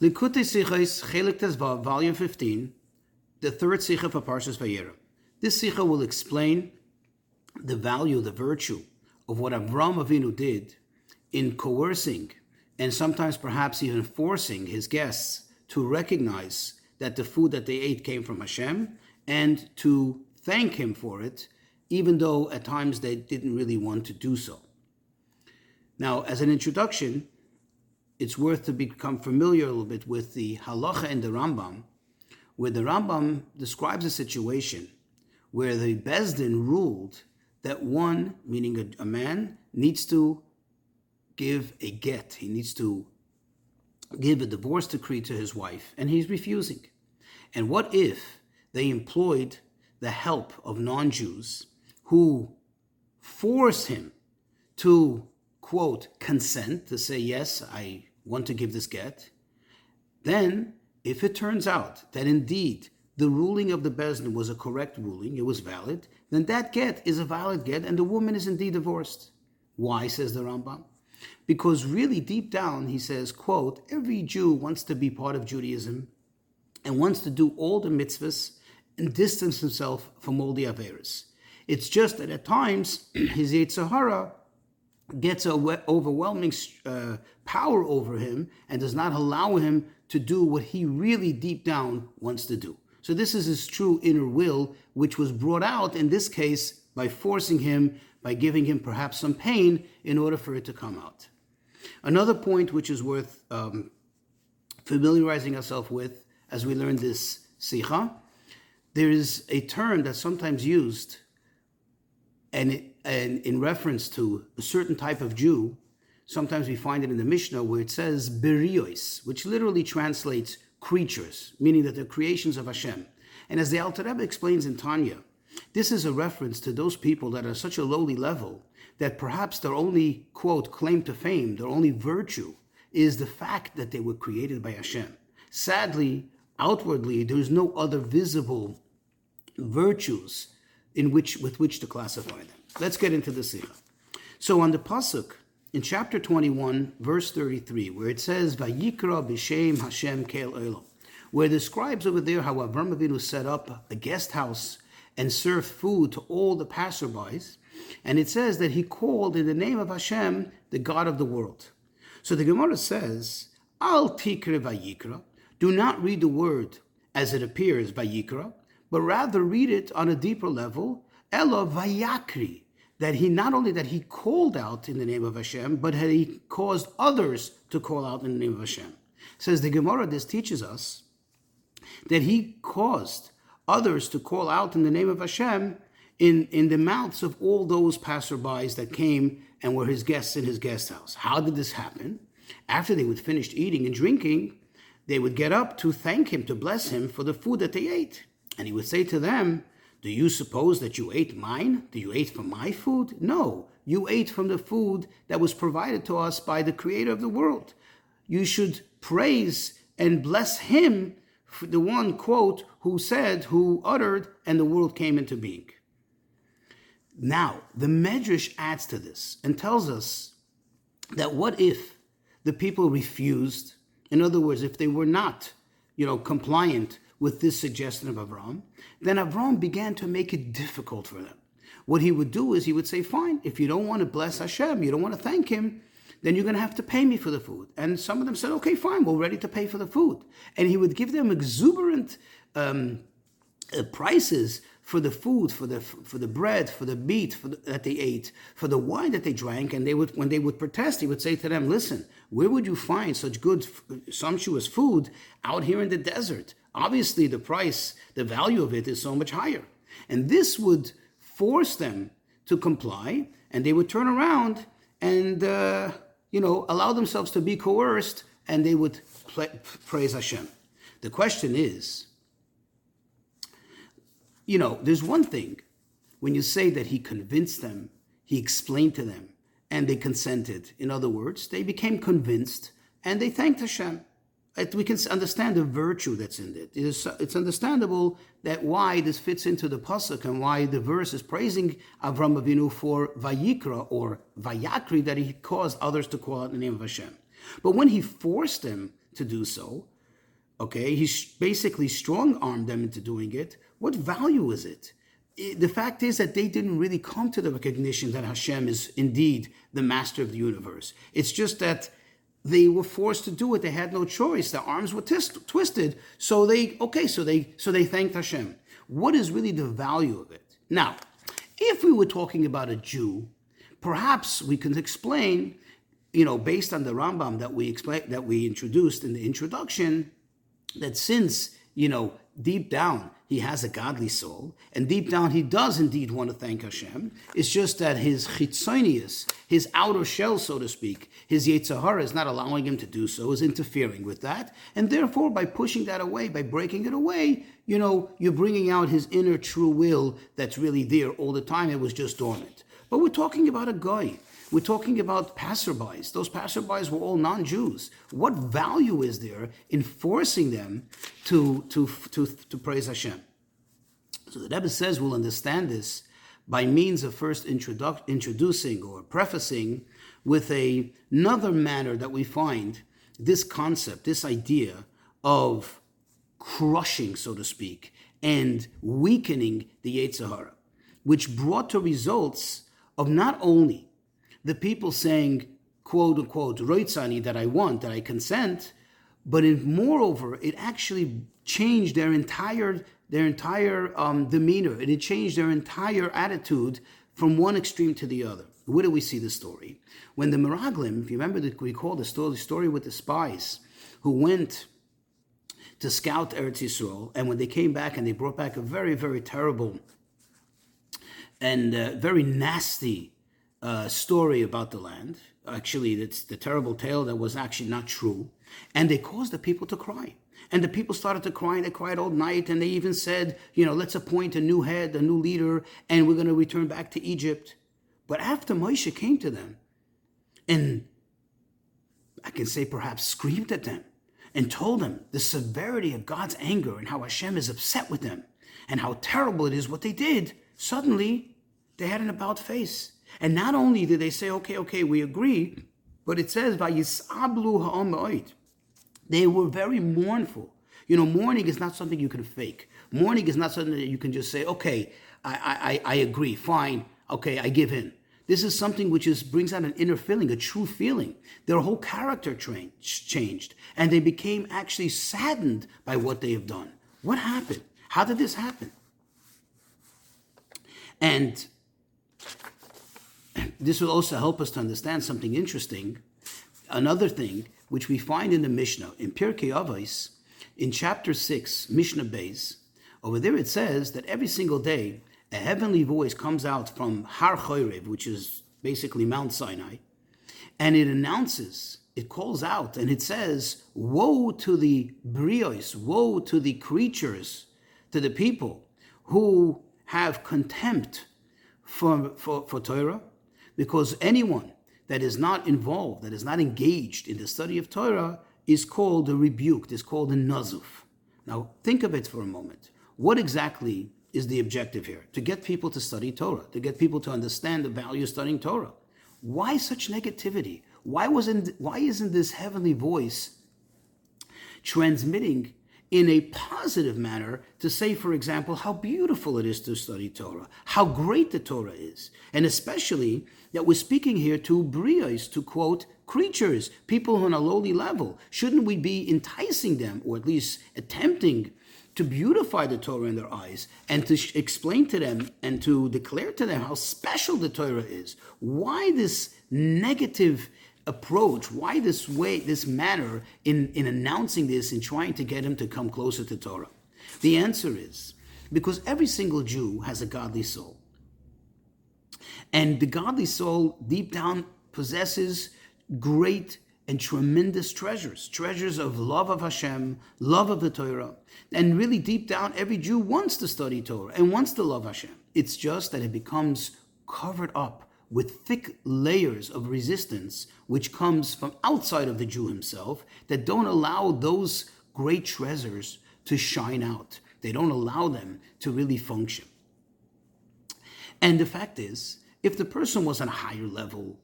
Likutei Sichos Chelik volume 15, the third Sicha for Parshas Vayera. This Sicha will explain the value, the virtue of what Avram Avinu did in coercing and sometimes perhaps even forcing his guests to recognize that the food that they ate came from Hashem and to thank him for it, even though at times they didn't really want to do so. Now, as an introduction, it's worth to become familiar a little bit with the halacha and the Rambam, where the Rambam describes a situation where the Beis Din ruled that one, meaning a, a man, needs to give a get. He needs to give a divorce decree to his wife, and he's refusing. And what if they employed the help of non Jews who force him to, quote, consent, to say, yes, I want to give this get? Then, if it turns out that indeed the ruling of the Beis Din was a correct ruling, it was valid, then that get is a valid get and the woman is indeed divorced. Why, says the Rambam? Because really deep down, he says, quote, every Jew wants to be part of Judaism and wants to do all the mitzvahs and distance himself from all the Averas. It's just that at times, his Yetzer Hara gets a overwhelming uh, power over him and does not allow him to do what he really deep down wants to do. So this is his true inner will, which was brought out in this case by forcing him, by giving him perhaps some pain in order for it to come out. Another point which is worth um, familiarizing ourselves with as we learn this sikha, there is a term that's sometimes used and, it, and in reference to a certain type of Jew. Sometimes we find it in the Mishnah where it says berios, which literally translates creatures, meaning that they're creations of Hashem. And as the Alter Rebbe explains in Tanya, this is a reference to those people that are such a lowly level that perhaps their only, quote, claim to fame, their only virtue, is the fact that they were created by Hashem. Sadly, outwardly, there's no other visible virtues in which, with which to classify them. Let's get into the Sikha. So on the Pasuk, in chapter 21, verse 33, where it says, Vayikra b'shem Hashem kel olam, where it describes over there how Avram Avinu set up a guest house and served food to all the passerbys, and it says that he called in the name of Hashem, the God of the world. So the Gemara says, Al tikre vayikra, do not read the word as it appears vayikra, but rather read it on a deeper level, Ella vayakri, that he not only that he called out in the name of Hashem, but had he caused others to call out in the name of Hashem. Says the Gemara, this teaches us that he caused others to call out in the name of Hashem in, in the mouths of all those passerbys that came and were his guests in his guest house. How did this happen? After they would finish eating and drinking, they would get up to thank him, to bless him for the food that they ate. And he would say to them, do you suppose that you ate mine? Do you ate from my food? No, you ate from the food that was provided to us by the creator of the world. You should praise and bless him, the one, quote, who said, who uttered, and the world came into being. Now, the Medrash adds to this and tells us that what if the people refused? In other words, if they were not, you know, compliant with this suggestion of Avram, then Avram began to make it difficult for them. What he would do is he would say, Fine, if you don't want to bless Hashem, you don't want to thank him, then you're going to have to pay me for the food. And some of them said, Okay, fine, we're ready to pay for the food. And he would give them exuberant um, uh, prices for the food, for the for the bread, for the meat for the, that they ate, for the wine that they drank, and they would when they would protest, he would say to them, "Listen, where would you find such good, sumptuous food out here in the desert? Obviously, the price, the value of it is so much higher, and this would force them to comply, and they would turn around and uh, you know allow themselves to be coerced, and they would praise Hashem. The question is." you know, there's one thing when you say that he convinced them, he explained to them, and they consented. In other words, they became convinced and they thanked Hashem. We can understand the virtue that's in it. It's, it's understandable that why this fits into the pasuk and why the verse is praising Avram Avinu for Vayikra or Vayakri that he caused others to call out the name of Hashem. But when he forced them to do so. Okay, he basically strong armed them into doing it. What value is it? The fact is that they didn't really come to the recognition that Hashem is indeed the master of the universe. It's just that they were forced to do it. They had no choice. Their arms were twist, twisted. So they okay. So they so they thanked Hashem. What is really the value of it? Now, if we were talking about a Jew, perhaps we can explain, you know, based on the Rambam that we explain that we introduced in the introduction, that since you know deep down he has a godly soul, and deep down he does indeed want to thank Hashem. It's just that his chitzonius, his outer shell, so to speak, his Yetzer Hara is not allowing him to do so, is interfering with that, and therefore by pushing that away, by breaking it away, you know, you're bringing out his inner true will that's really there all the time. It was just dormant. But we're talking about a guy we're talking about passerbys. Those passerbys were all non-Jews. What value is there in forcing them to, to, to, to praise Hashem? So the Rebbe says we'll understand this by means of first introdu- introducing or prefacing with a, another manner that we find this concept, this idea of crushing, so to speak, and weakening the Yetzer Hara, which brought to results of not only the people saying, quote unquote, roitzani, that I want, that I consent, but in, moreover, it actually changed their entire their entire um, demeanor, and it changed their entire attitude from one extreme to the other. Where do we see the story? When the Meraglim, if you remember, that we call the story, the story with the spies who went to scout Eretz Yisrael, and when they came back and they brought back a very, very terrible and uh, very nasty uh, story about the land. Actually, it's the terrible tale that was actually not true. And they caused the people to cry. And the people started to cry, and they cried all night, and they even said, you know, let's appoint a new head, a new leader, and we're going to return back to Egypt. But after Moshe came to them, and I can say perhaps screamed at them, and told them the severity of God's anger and how Hashem is upset with them, and how terrible it is what they did, suddenly they had an about face and not only did they say, okay, okay, we agree, but it says. They were very mournful. You know, mourning is not something you can fake. Mourning is not something that you can just say, okay, I, I, I agree, fine, okay, I give in. This is something which is brings out an inner feeling, a true feeling. Their whole character changed, and they became actually saddened by what they have done. What happened? How did this happen? And this will also help us to understand something interesting. Another thing which we find in the Mishnah, in Pirkei Avos, in chapter 6, Mishnah Beis, over there it says that every single day a heavenly voice comes out from Har Chorev, which is basically Mount Sinai, and it announces, it calls out, and it says, Woe to the brios, woe to the creatures, to the people who have contempt for, for, for Torah, because anyone that is not involved, that is not engaged in the study of Torah, is called a rebuked, is called a nazuf. Now, think of it for a moment. What exactly is the objective here? To get people to study Torah, to get people to understand the value of studying Torah. Why such negativity? Why wasn't why isn't this heavenly voice transmitting in a positive manner to say, for example, how beautiful it is to study Torah, how great the Torah is, and especially that we're speaking here to brios, to quote, creatures, people on a lowly level. Shouldn't we be enticing them, or at least attempting to beautify the Torah in their eyes and to sh- explain to them and to declare to them how special the Torah is? Why this negative approach? Why this way, this manner in, in announcing this and trying to get him to come closer to Torah? The answer is because every single Jew has a godly soul. And the godly soul deep down possesses great and tremendous treasures, treasures of love of Hashem, love of the Torah. And really deep down, every Jew wants to study Torah and wants to love Hashem. It's just that it becomes covered up with thick layers of resistance, which comes from outside of the Jew himself, that don't allow those great treasures to shine out. They don't allow them to really function. And the fact is, if the person was on a higher level,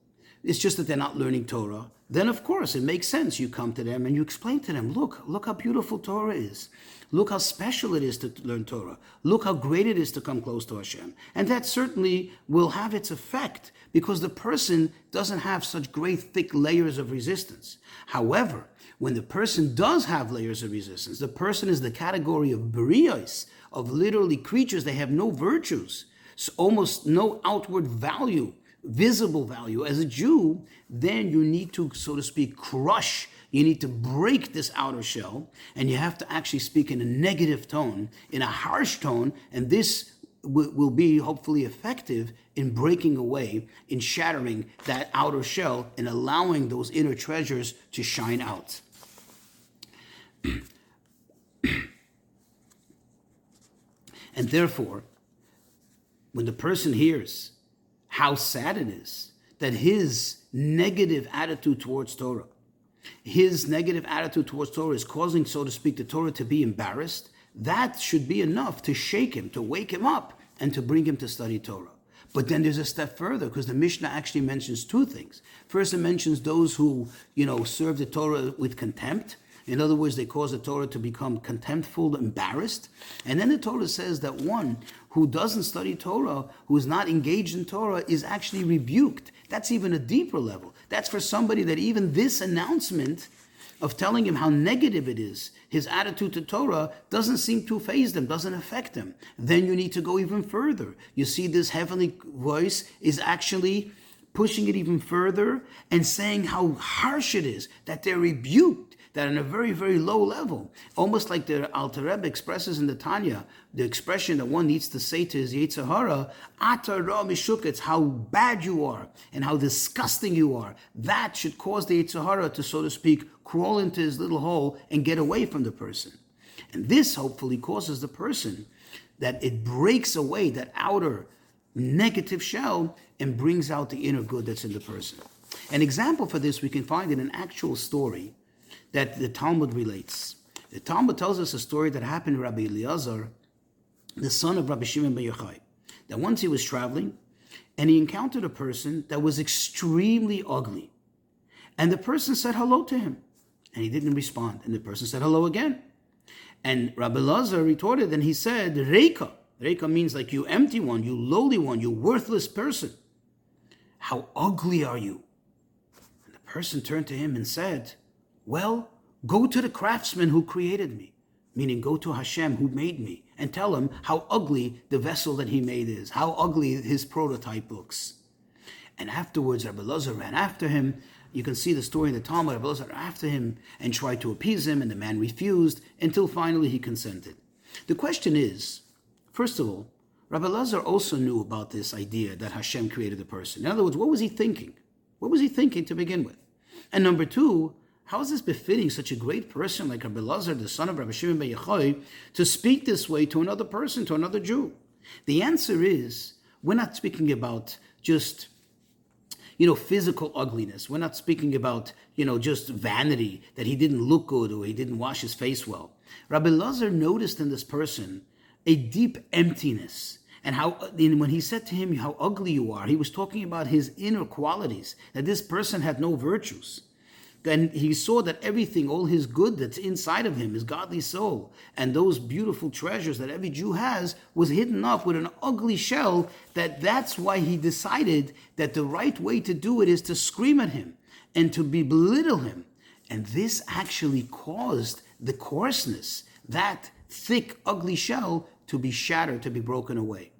it's just that they're not learning Torah, then of course it makes sense. You come to them and you explain to them, look, look how beautiful Torah is. Look how special it is to learn Torah. Look how great it is to come close to Hashem. And that certainly will have its effect because the person doesn't have such great thick layers of resistance. However, when the person does have layers of resistance, the person is the category of berios, of literally creatures, they have no virtues, almost no outward value, visible value. As a Jew, then you need to, so to speak, crush you need to break this outer shell, and you have to actually speak in a negative tone, in a harsh tone, and this w- will be hopefully effective in breaking away, in shattering that outer shell, and allowing those inner treasures to shine out. and therefore, when the person hears how sad it is that his negative attitude towards Torah, his negative attitude towards Torah is causing, so to speak, the Torah to be embarrassed, that should be enough to shake him, to wake him up, and to bring him to study Torah. But then there's a step further because the Mishnah actually mentions two things. First, it mentions those who, you know, serve the Torah with contempt. In other words, they cause the Torah to become contemptful, embarrassed. And then the Torah says that one who doesn't study Torah, who is not engaged in Torah, is actually rebuked. That's even a deeper level. That's for somebody that even this announcement of telling him how negative it is, his attitude to Torah doesn't seem to phase them, doesn't affect them. Then you need to go even further. You see, this heavenly voice is actually pushing it even further and saying how harsh it is that they're rebuked, that on a very, very low level, almost like the Alter Rebbe expresses in the Tanya, the expression that one needs to say to his Yetzer Hara, Ata Ra Mishuketz, how bad you are and how disgusting you are. That should cause the Yetzer Hara to, so to speak, crawl into his little hole and get away from the person. And this hopefully causes the person that it breaks away that outer negative shell and brings out the inner good that's in the person. An example for this we can find in an actual story that the Talmud relates. The Talmud tells us a story that happened to Rabbi Eliezer, the son of Rabbi Shimon ben Yochai. That once he was traveling and he encountered a person that was extremely ugly. And the person said hello to him. And he didn't respond. And the person said hello again. And Rabbi Lazar retorted and he said, Reika. Reika means like you empty one, you lowly one, you worthless person. How ugly are you? And the person turned to him and said, well, go to the craftsman who created me, meaning go to Hashem who made me, and tell him how ugly the vessel that he made is, how ugly his prototype looks. And afterwards, Rabbi Lazar ran after him. You can see the story in the Talmud. Rabbi Lazar after him and tried to appease him, and the man refused until finally he consented. The question is, first of all, Rabbi Lazar also knew about this idea that Hashem created the person. In other words, what was he thinking? What was he thinking to begin with? And number two, how is this befitting such a great person like Rabbi Lazar, the son of Rabbi Shimon ben Yochai, to speak this way to another person, to another Jew? The answer is we're not speaking about just you know physical ugliness. We're not speaking about you know just vanity that he didn't look good or he didn't wash his face well. Rabbi Lazar noticed in this person a deep emptiness. And how, when he said to him, How ugly you are, he was talking about his inner qualities, that this person had no virtues then he saw that everything, all his good that's inside of him, his godly soul, and those beautiful treasures that every Jew has, was hidden up with an ugly shell. That that's why he decided that the right way to do it is to scream at him and to belittle him. And this actually caused the coarseness, that thick, ugly shell, to be shattered, to be broken away.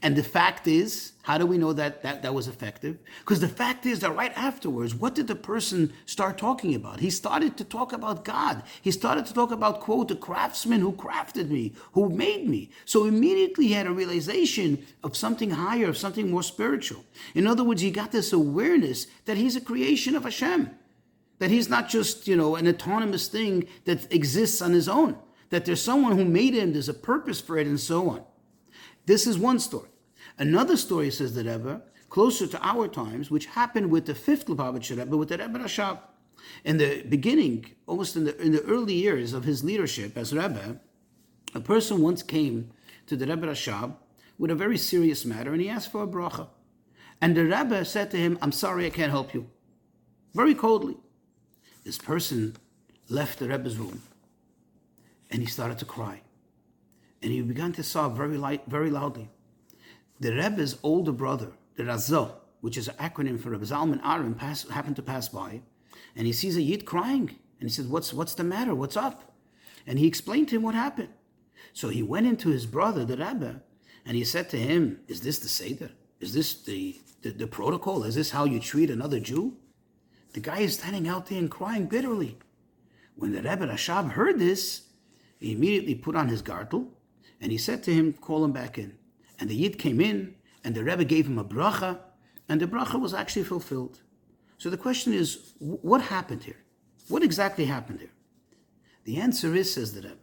And the fact is, how do we know that that, that was effective? Because the fact is that right afterwards, what did the person start talking about? He started to talk about God. He started to talk about, quote, the craftsman who crafted me, who made me. So immediately he had a realization of something higher, of something more spiritual. In other words, he got this awareness that he's a creation of Hashem, that he's not just, you know, an autonomous thing that exists on his own, that there's someone who made him, there's a purpose for it, and so on. This is one story. Another story, says the Rebbe, closer to our times, which happened with the fifth Lubavitcher Rebbe, with the Rebbe Rashab. In the beginning, almost in the, in the early years of his leadership as Rebbe, a person once came to the Rebbe Rashab with a very serious matter and he asked for a bracha. And the Rebbe said to him, I'm sorry, I can't help you. Very coldly. This person left the Rebbe's room and he started to cry. And he began to sob very, light, very loudly. The Rebbe's older brother, the Razah, which is an acronym for Rebbe Zalman Aaron, pass, happened to pass by, and he sees a Yid crying. And he says, what's, what's the matter? What's up? And he explained to him what happened. So he went into his brother, the Rebbe, and he said to him, Is this the Seder? Is this the, the, the protocol? Is this how you treat another Jew? The guy is standing out there and crying bitterly. When the Rebbe Rashab heard this, he immediately put on his gartel and he said to him, Call him back in. And the Yid came in and the Rebbe gave him a bracha, and the bracha was actually fulfilled. So the question is, what happened here? What exactly happened here? The answer is, says the Rebbe,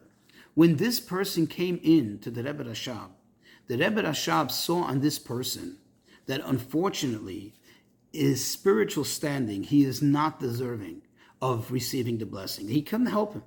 when this person came in to the Rebbe Rashab, the Rebbe Rashab saw on this person that unfortunately his spiritual standing, he is not deserving of receiving the blessing. He couldn't help him.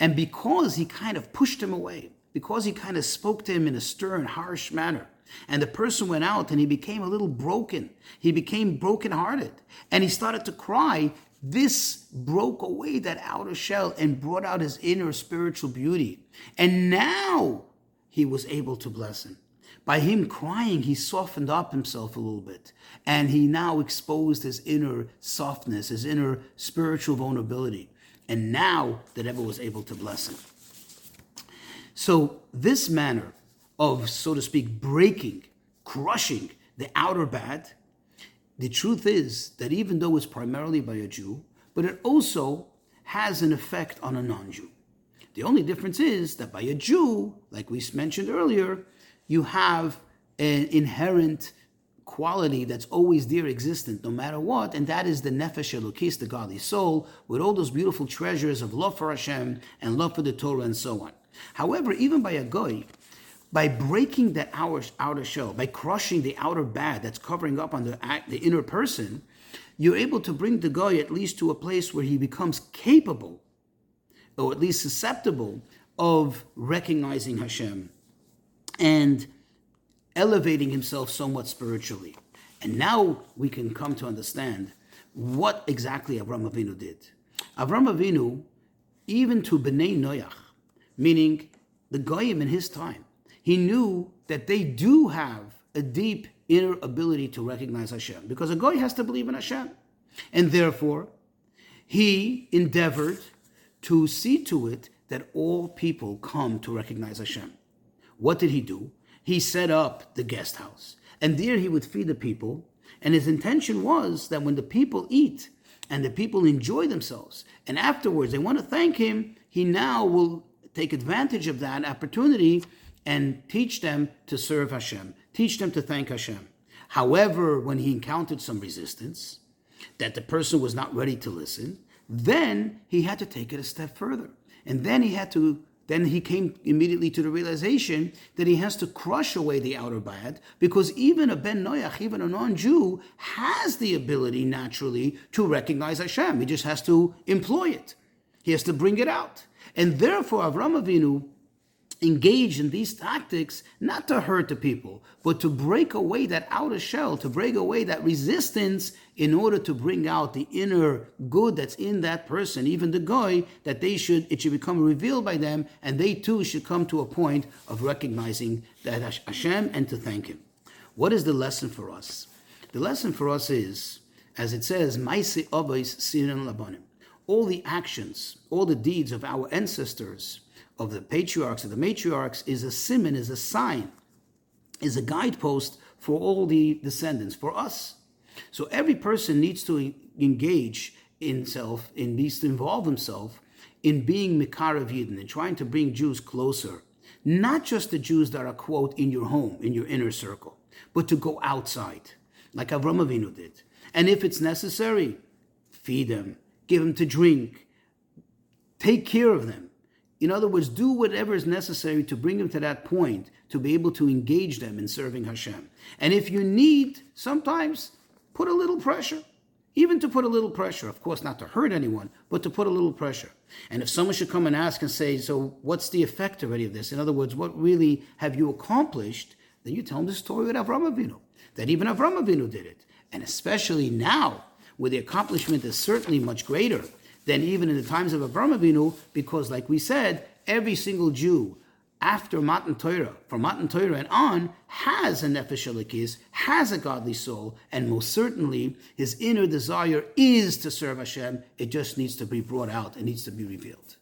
And because he kind of pushed him away, because he kind of spoke to him in a stern, harsh manner, and the person went out and he became a little broken. He became brokenhearted and he started to cry. This broke away that outer shell and brought out his inner spiritual beauty. And now he was able to bless him. By him crying, he softened up himself a little bit. And he now exposed his inner softness, his inner spiritual vulnerability. And now the Rebbe was able to bless him. So, this manner of, so to speak, breaking, crushing the outer bad, the truth is that even though it's primarily by a Jew, but it also has an effect on a non Jew. The only difference is that by a Jew, like we mentioned earlier, you have an inherent quality that's always there existent no matter what, and that is the nefesh elokis, the godly soul, with all those beautiful treasures of love for Hashem and love for the Torah and so on. However, even by a goy, by breaking that outer, shell, by crushing the outer bad that's covering up on the, the inner person, you're able to bring the guy at least to a place where he becomes capable, or at least susceptible, of recognizing Hashem and elevating himself somewhat spiritually. And now we can come to understand what exactly Avram Avinu did. Avram Avinu, even to Bnei Noach, meaning the Goyim in his time, he knew that they do have a deep inner ability to recognize Hashem because a Goy has to believe in Hashem. And therefore, he endeavored to see to it that all people come to recognize Hashem. What did he do? He set up the guest house, and there he would feed the people. And his intention was that when the people eat and the people enjoy themselves, and afterwards they want to thank him, he now will take advantage of that opportunity and teach them to serve Hashem, teach them to thank Hashem. However, when he encountered some resistance, that the person was not ready to listen, then he had to take it a step further. And then he had to then he came immediately to the realization that he has to crush away the outer bad because even a ben noach, even a non-Jew, has the ability naturally to recognize Hashem. He just has to employ it. He has to bring it out. And therefore, Avram Avinu engaged in these tactics not to hurt the people, but to break away that outer shell, to break away that resistance in order to bring out the inner good that's in that person, even the guy, that they should, it should become revealed by them, and they too should come to a point of recognizing that Hashem and to thank Him. What is the lesson for us? The lesson for us is, as it says, Maaseh Avos Siman Labanim. All the actions, all the deeds of our ancestors, of the patriarchs, of the matriarchs, is a simon, is a sign, is a guidepost for all the descendants, for us. So every person needs to engage himself, and needs to involve himself in being Mikarav Yidden, and trying to bring Jews closer. Not just the Jews that are, quote, in your home, in your inner circle, but to go outside, like Avram Avinu did. And if it's necessary, feed them, give them to drink, take care of them, in other words, do whatever is necessary to bring them to that point to be able to engage them in serving Hashem. And if you need, sometimes put a little pressure, even to put a little pressure, of course, not to hurt anyone, but to put a little pressure. And if someone should come and ask and say, So, what's the effect already of this? In other words, what really have you accomplished? Then you tell them the story with Avram Avinu. that even Avram Avinu did it. And especially now, where the accomplishment is certainly much greater than even in the times of Avram Avinu, because like we said, every single Jew after Matan Torah, from Matan Torah and on, has a nefesh elokis, has a godly soul, and most certainly his inner desire is to serve Hashem. It just needs to be brought out. It needs to be revealed.